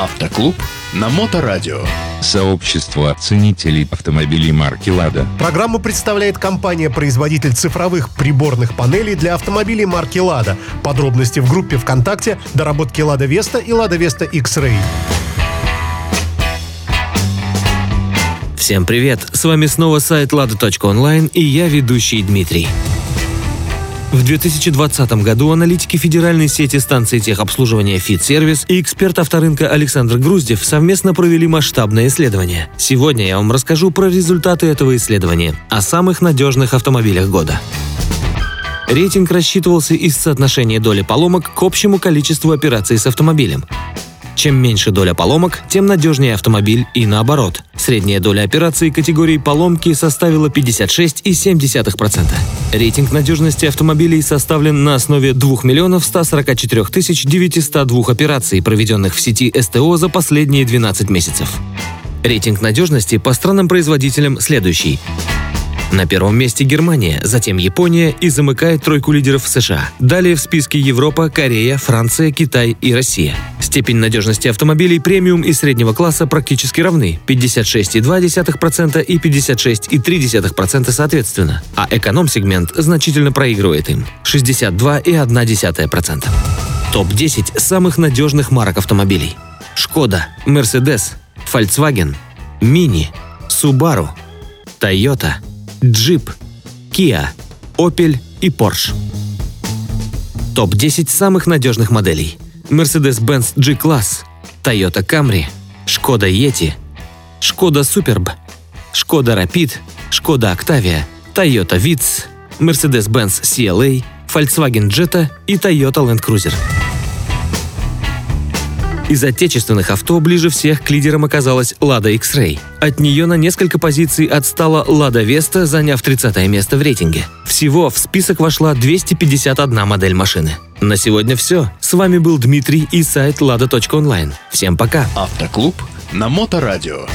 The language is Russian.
Автоклуб на Моторадио. Сообщество ценителей автомобилей марки «Лада». Программу представляет компания-производитель цифровых приборных панелей для автомобилей марки «Лада». Подробности в группе ВКонтакте «Доработки Лада Веста» и «Лада Веста X-Ray». Всем привет! С вами снова сайт lada.online и я ведущий Дмитрий. В 2020 году аналитики федеральной сети станций техобслуживания Service и эксперт авторынка Александр Груздев совместно провели масштабное исследование. Сегодня я вам расскажу про результаты этого исследования, о самых надежных автомобилях года. Рейтинг рассчитывался из соотношения доли поломок к общему количеству операций с автомобилем. Чем меньше доля поломок, тем надежнее автомобиль и наоборот. Средняя доля операций категории поломки составила 56,7%. Рейтинг надежности автомобилей составлен на основе 2 миллионов 144 тысяч 902 операций, проведенных в сети СТО за последние 12 месяцев. Рейтинг надежности по странам-производителям следующий. На первом месте Германия, затем Япония и замыкает тройку лидеров США. Далее в списке Европа, Корея, Франция, Китай и Россия. Степень надежности автомобилей премиум и среднего класса практически равны – 56,2% и 56,3% соответственно, а эконом-сегмент значительно проигрывает им – 62,1%. Топ-10 самых надежных марок автомобилей. Шкода, Мерседес, Volkswagen, Мини, Subaru, Toyota – Jeep, Kia, Opel и Porsche. Топ-10 самых надежных моделей. Mercedes-Benz G-Class, Toyota Camry, Skoda Yeti, Skoda Superb, Skoda Rapid, Skoda Octavia, Toyota Vitz, Mercedes-Benz CLA, Volkswagen Jetta и Toyota Land Cruiser. Из отечественных авто ближе всех к лидерам оказалась Lada X-Ray. От нее на несколько позиций отстала Lada Vesta, заняв 30 место в рейтинге. Всего в список вошла 251 модель машины. На сегодня все. С вами был Дмитрий и сайт lada.online. Всем пока. Автоклуб на Моторадио.